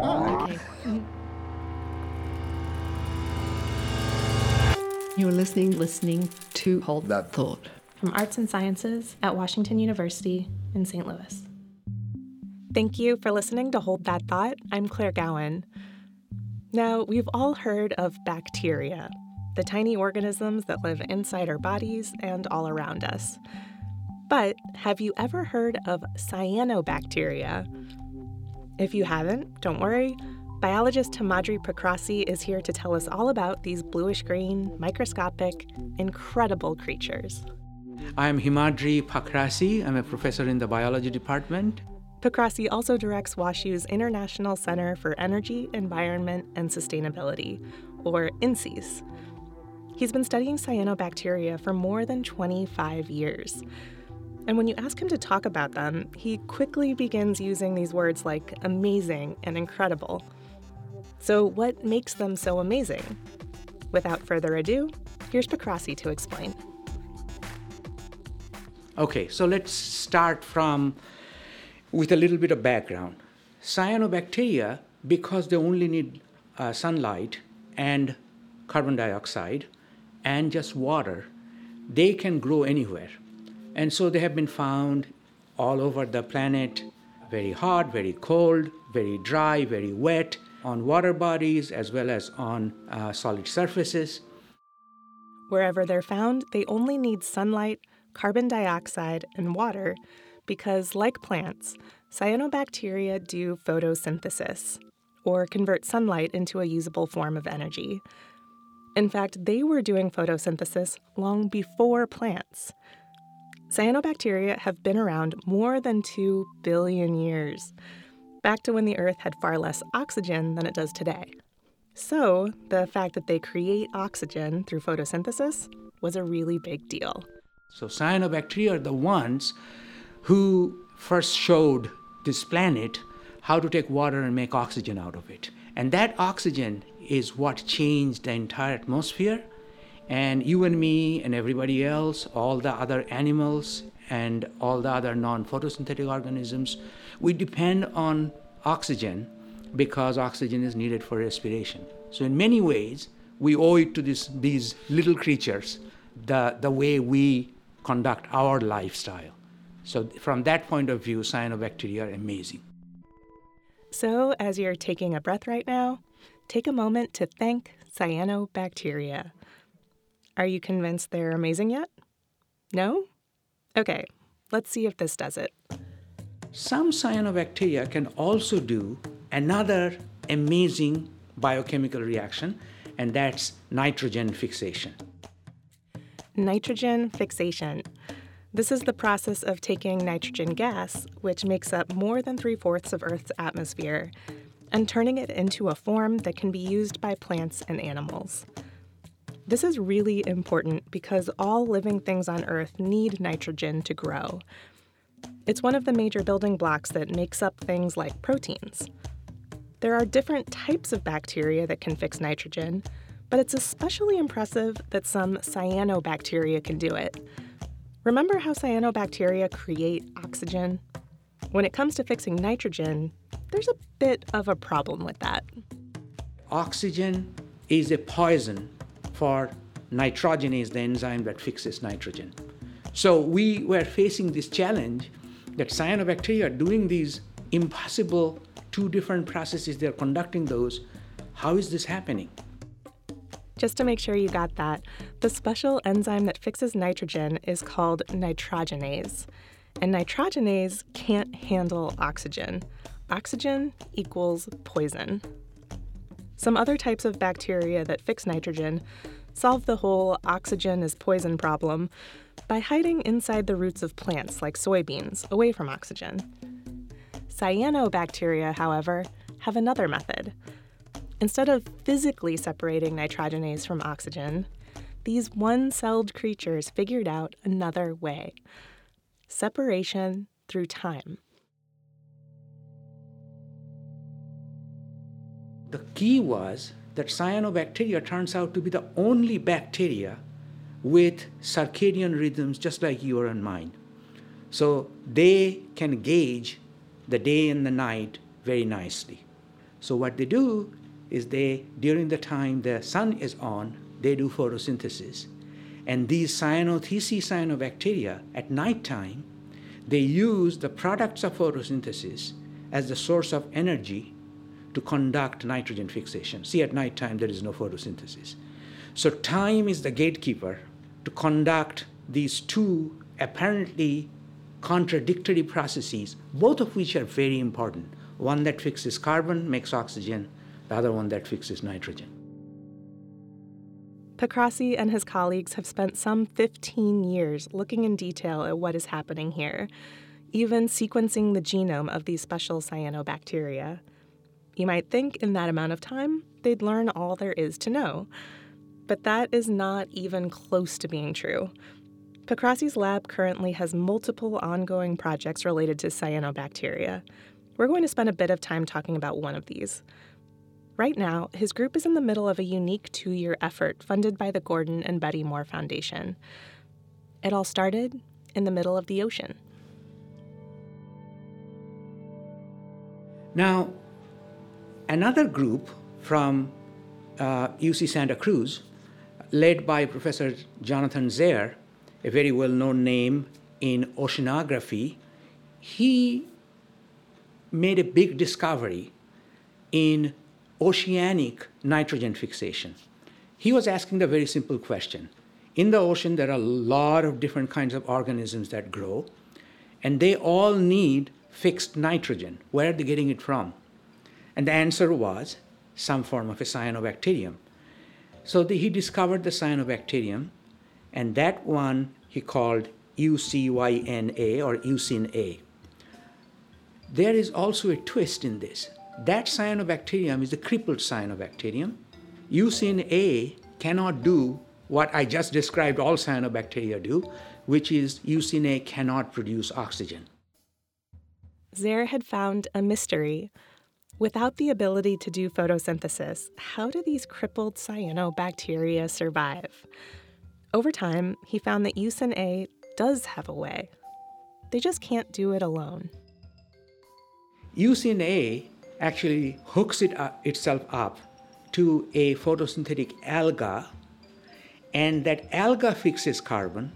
Oh, okay. You're listening, listening to Hold That Thought from Arts and Sciences at Washington University in St. Louis. Thank you for listening to Hold That Thought. I'm Claire Gowan. Now, we've all heard of bacteria, the tiny organisms that live inside our bodies and all around us. But have you ever heard of cyanobacteria? If you haven't, don't worry. Biologist Himadri Pakrasi is here to tell us all about these bluish green, microscopic, incredible creatures. I'm Himadri Pakrasi. I'm a professor in the biology department. Pakrasi also directs WashU's International Center for Energy, Environment, and Sustainability, or InCEES. He's been studying cyanobacteria for more than 25 years. And when you ask him to talk about them, he quickly begins using these words like amazing and incredible. So, what makes them so amazing? Without further ado, here's Pakrasi to explain. Okay, so let's start from with a little bit of background. Cyanobacteria, because they only need uh, sunlight and carbon dioxide and just water, they can grow anywhere. And so they have been found all over the planet very hot, very cold, very dry, very wet, on water bodies as well as on uh, solid surfaces. Wherever they're found, they only need sunlight, carbon dioxide, and water because, like plants, cyanobacteria do photosynthesis, or convert sunlight into a usable form of energy. In fact, they were doing photosynthesis long before plants. Cyanobacteria have been around more than 2 billion years, back to when the Earth had far less oxygen than it does today. So, the fact that they create oxygen through photosynthesis was a really big deal. So, cyanobacteria are the ones who first showed this planet how to take water and make oxygen out of it. And that oxygen is what changed the entire atmosphere. And you and me and everybody else, all the other animals and all the other non photosynthetic organisms, we depend on oxygen because oxygen is needed for respiration. So, in many ways, we owe it to this, these little creatures the, the way we conduct our lifestyle. So, from that point of view, cyanobacteria are amazing. So, as you're taking a breath right now, take a moment to thank cyanobacteria. Are you convinced they're amazing yet? No? Okay, let's see if this does it. Some cyanobacteria can also do another amazing biochemical reaction, and that's nitrogen fixation. Nitrogen fixation. This is the process of taking nitrogen gas, which makes up more than three fourths of Earth's atmosphere, and turning it into a form that can be used by plants and animals. This is really important because all living things on Earth need nitrogen to grow. It's one of the major building blocks that makes up things like proteins. There are different types of bacteria that can fix nitrogen, but it's especially impressive that some cyanobacteria can do it. Remember how cyanobacteria create oxygen? When it comes to fixing nitrogen, there's a bit of a problem with that. Oxygen is a poison for nitrogenase, the enzyme that fixes nitrogen. So we were facing this challenge that cyanobacteria are doing these impossible two different processes, they're conducting those. How is this happening? Just to make sure you got that, the special enzyme that fixes nitrogen is called nitrogenase. And nitrogenase can't handle oxygen. Oxygen equals poison. Some other types of bacteria that fix nitrogen solve the whole oxygen is poison problem by hiding inside the roots of plants like soybeans away from oxygen. Cyanobacteria, however, have another method. Instead of physically separating nitrogenase from oxygen, these one celled creatures figured out another way separation through time. The key was that cyanobacteria turns out to be the only bacteria with circadian rhythms just like your and mine. So they can gauge the day and the night very nicely. So what they do is they, during the time the sun is on, they do photosynthesis. And these cyanothece cyanobacteria at nighttime, they use the products of photosynthesis as the source of energy to conduct nitrogen fixation. See, at nighttime there is no photosynthesis. So time is the gatekeeper to conduct these two apparently contradictory processes, both of which are very important. One that fixes carbon, makes oxygen, the other one that fixes nitrogen. Pakrasi and his colleagues have spent some 15 years looking in detail at what is happening here, even sequencing the genome of these special cyanobacteria. You might think in that amount of time, they'd learn all there is to know. But that is not even close to being true. Pakrasi's lab currently has multiple ongoing projects related to cyanobacteria. We're going to spend a bit of time talking about one of these. Right now, his group is in the middle of a unique two year effort funded by the Gordon and Betty Moore Foundation. It all started in the middle of the ocean. Now, another group from uh, UC Santa Cruz, led by Professor Jonathan Zehr, a very well known name in oceanography, he made a big discovery in oceanic nitrogen fixation. He was asking the very simple question In the ocean, there are a lot of different kinds of organisms that grow, and they all need fixed nitrogen. Where are they getting it from? And the answer was some form of a cyanobacterium. So the, he discovered the cyanobacterium, and that one he called UCYNA or UCYNA. There is also a twist in this. That cyanobacterium is a crippled cyanobacterium. UCN cannot do what I just described all cyanobacteria do, which is UCN cannot produce oxygen. Zehr had found a mystery. Without the ability to do photosynthesis, how do these crippled cyanobacteria survive? Over time, he found that UCN does have a way. They just can't do it alone. UCN actually hooks it up, itself up to a photosynthetic alga, and that alga fixes carbon,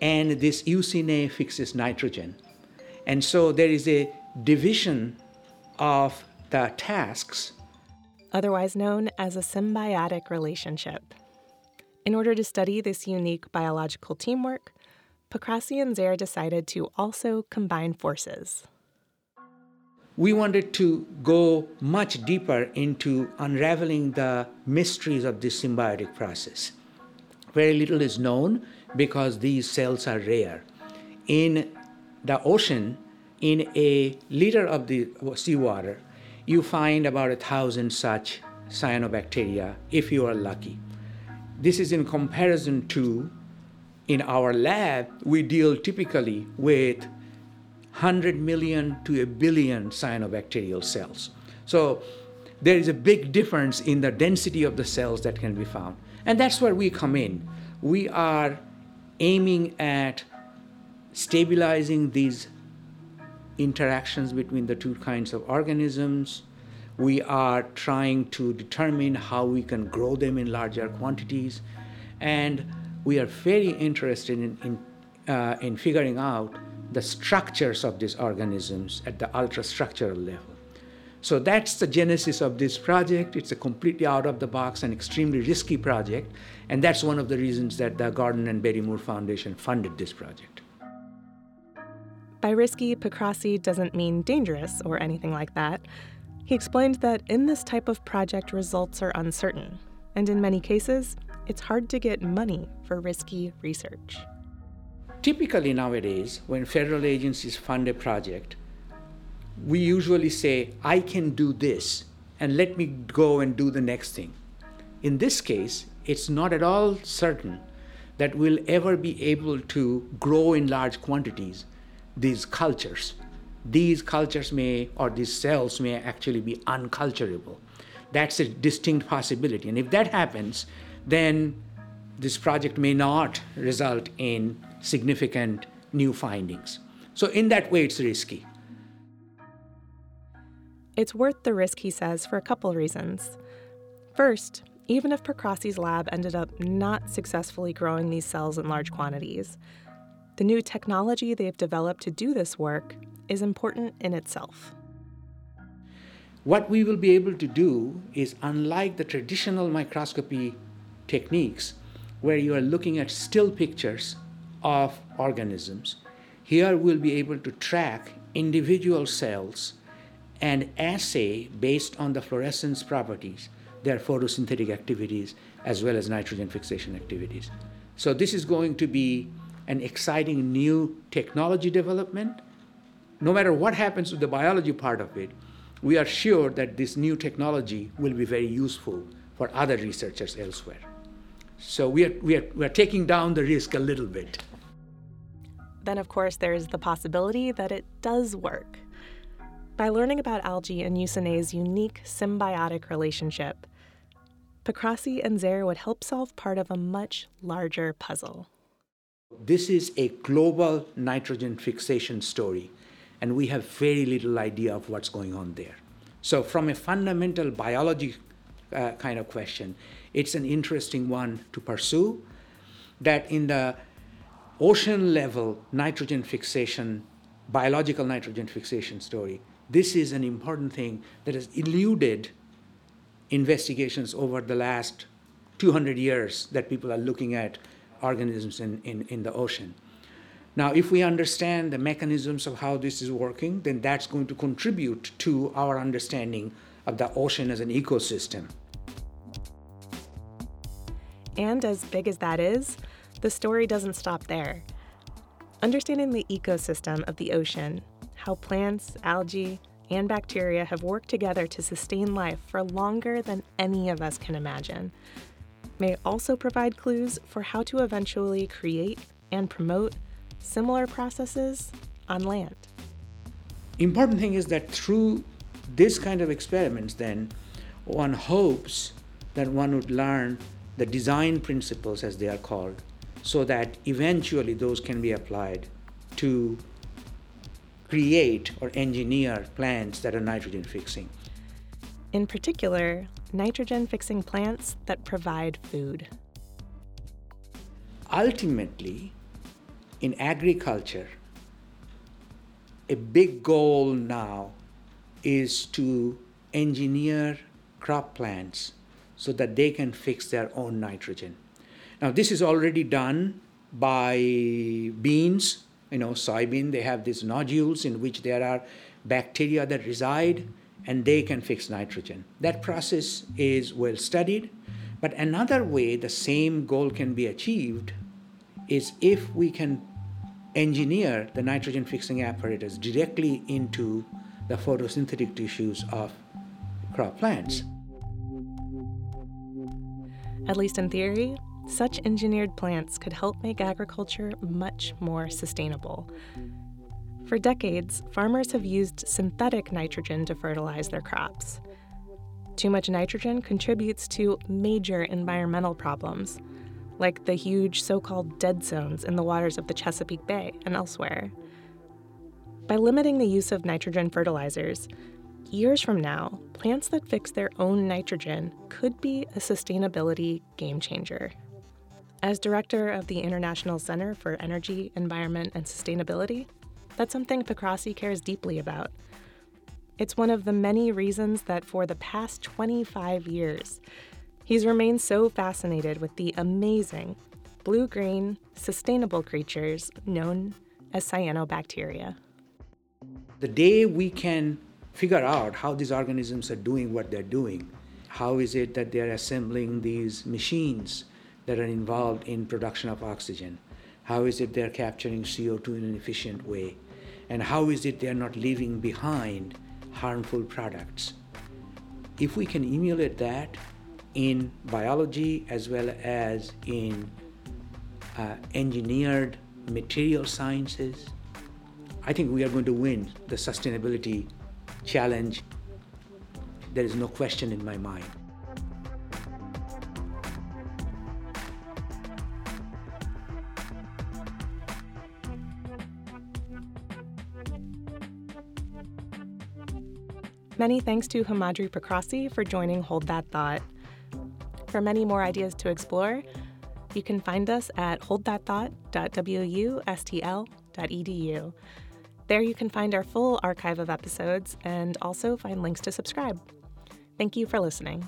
and this UCNA fixes nitrogen. And so there is a division of the tasks. Otherwise known as a symbiotic relationship. In order to study this unique biological teamwork, Pakrasi and Zehr decided to also combine forces we wanted to go much deeper into unraveling the mysteries of this symbiotic process. Very little is known because these cells are rare. In the ocean, in a liter of the seawater, you find about a thousand such cyanobacteria if you are lucky. This is in comparison to in our lab, we deal typically with 100 million to a billion cyanobacterial cells. So there is a big difference in the density of the cells that can be found. And that's where we come in. We are aiming at stabilizing these interactions between the two kinds of organisms. We are trying to determine how we can grow them in larger quantities. And we are very interested in, in, uh, in figuring out the structures of these organisms at the ultrastructural level. So that's the genesis of this project. It's a completely out of the box and extremely risky project, and that's one of the reasons that the Gordon and Betty Moore Foundation funded this project. By risky, Pakrasi doesn't mean dangerous or anything like that. He explained that in this type of project, results are uncertain, and in many cases, it's hard to get money for risky research. Typically, nowadays, when federal agencies fund a project, we usually say, I can do this, and let me go and do the next thing. In this case, it's not at all certain that we'll ever be able to grow in large quantities these cultures. These cultures may, or these cells may actually be unculturable. That's a distinct possibility. And if that happens, then this project may not result in significant new findings. So, in that way, it's risky. It's worth the risk, he says, for a couple reasons. First, even if Pakrasi's lab ended up not successfully growing these cells in large quantities, the new technology they've developed to do this work is important in itself. What we will be able to do is, unlike the traditional microscopy techniques, where you are looking at still pictures of organisms, here we'll be able to track individual cells and assay based on the fluorescence properties, their photosynthetic activities, as well as nitrogen fixation activities. So, this is going to be an exciting new technology development. No matter what happens to the biology part of it, we are sure that this new technology will be very useful for other researchers elsewhere. So we are, we are, we are taking down the risk a little bit. Then, of course, there's the possibility that it does work. By learning about algae and UCYNA's unique symbiotic relationship, Pakrasi and Zehr would help solve part of a much larger puzzle. This is a global nitrogen fixation story, and we have very little idea of what's going on there. So, from a fundamental biology uh, kind of question, it's an interesting one to pursue. That in the ocean level nitrogen fixation, biological nitrogen fixation story, this is an important thing that has eluded investigations over the last 200 years that people are looking at organisms in, in, in the ocean. Now, if we understand the mechanisms of how this is working, then that's going to contribute to our understanding of the ocean as an ecosystem. And as big as that is, the story doesn't stop there. Understanding the ecosystem of the ocean, how plants, algae, and bacteria have worked together to sustain life for longer than any of us can imagine, may also provide clues for how to eventually create and promote similar processes on land. Important thing is that through this kind of experiments, then one hopes that one would learn the design principles, as they are called, so that eventually those can be applied to create or engineer plants that are nitrogen fixing. In particular, nitrogen fixing plants that provide food. Ultimately, in agriculture, a big goal now is to engineer crop plants so that they can fix their own nitrogen. Now, this is already done by beans, you know, soybean, they have these nodules in which there are bacteria that reside and they can fix nitrogen. That process is well studied. But another way the same goal can be achieved is if we can engineer the nitrogen fixing apparatus directly into the photosynthetic tissues of crop plants. At least in theory, such engineered plants could help make agriculture much more sustainable. For decades, farmers have used synthetic nitrogen to fertilize their crops. Too much nitrogen contributes to major environmental problems, like the huge so called dead zones in the waters of the Chesapeake Bay and elsewhere. By limiting the use of nitrogen fertilizers, years from now, plants that fix their own nitrogen could be a sustainability game changer. As director of the International Center for Energy, Environment, and Sustainability, that's something Pakrasi cares deeply about. It's one of the many reasons that for the past 25 years, he's remained so fascinated with the amazing blue green, sustainable creatures known as cyanobacteria. The day we can figure out how these organisms are doing what they're doing, how is it that they're assembling these machines that are involved in production of oxygen, how is it they're capturing CO2 in an efficient way, and how is it they're not leaving behind harmful products. If we can emulate that in biology as well as in uh, engineered material sciences, I think we are going to win the sustainability challenge. There is no question in my mind. Many thanks to Himadri Pakrasi for joining Hold That Thought. For many more ideas to explore, you can find us at holdthatthought.wustl.edu. There you can find our full archive of episodes and also find links to subscribe. Thank you for listening.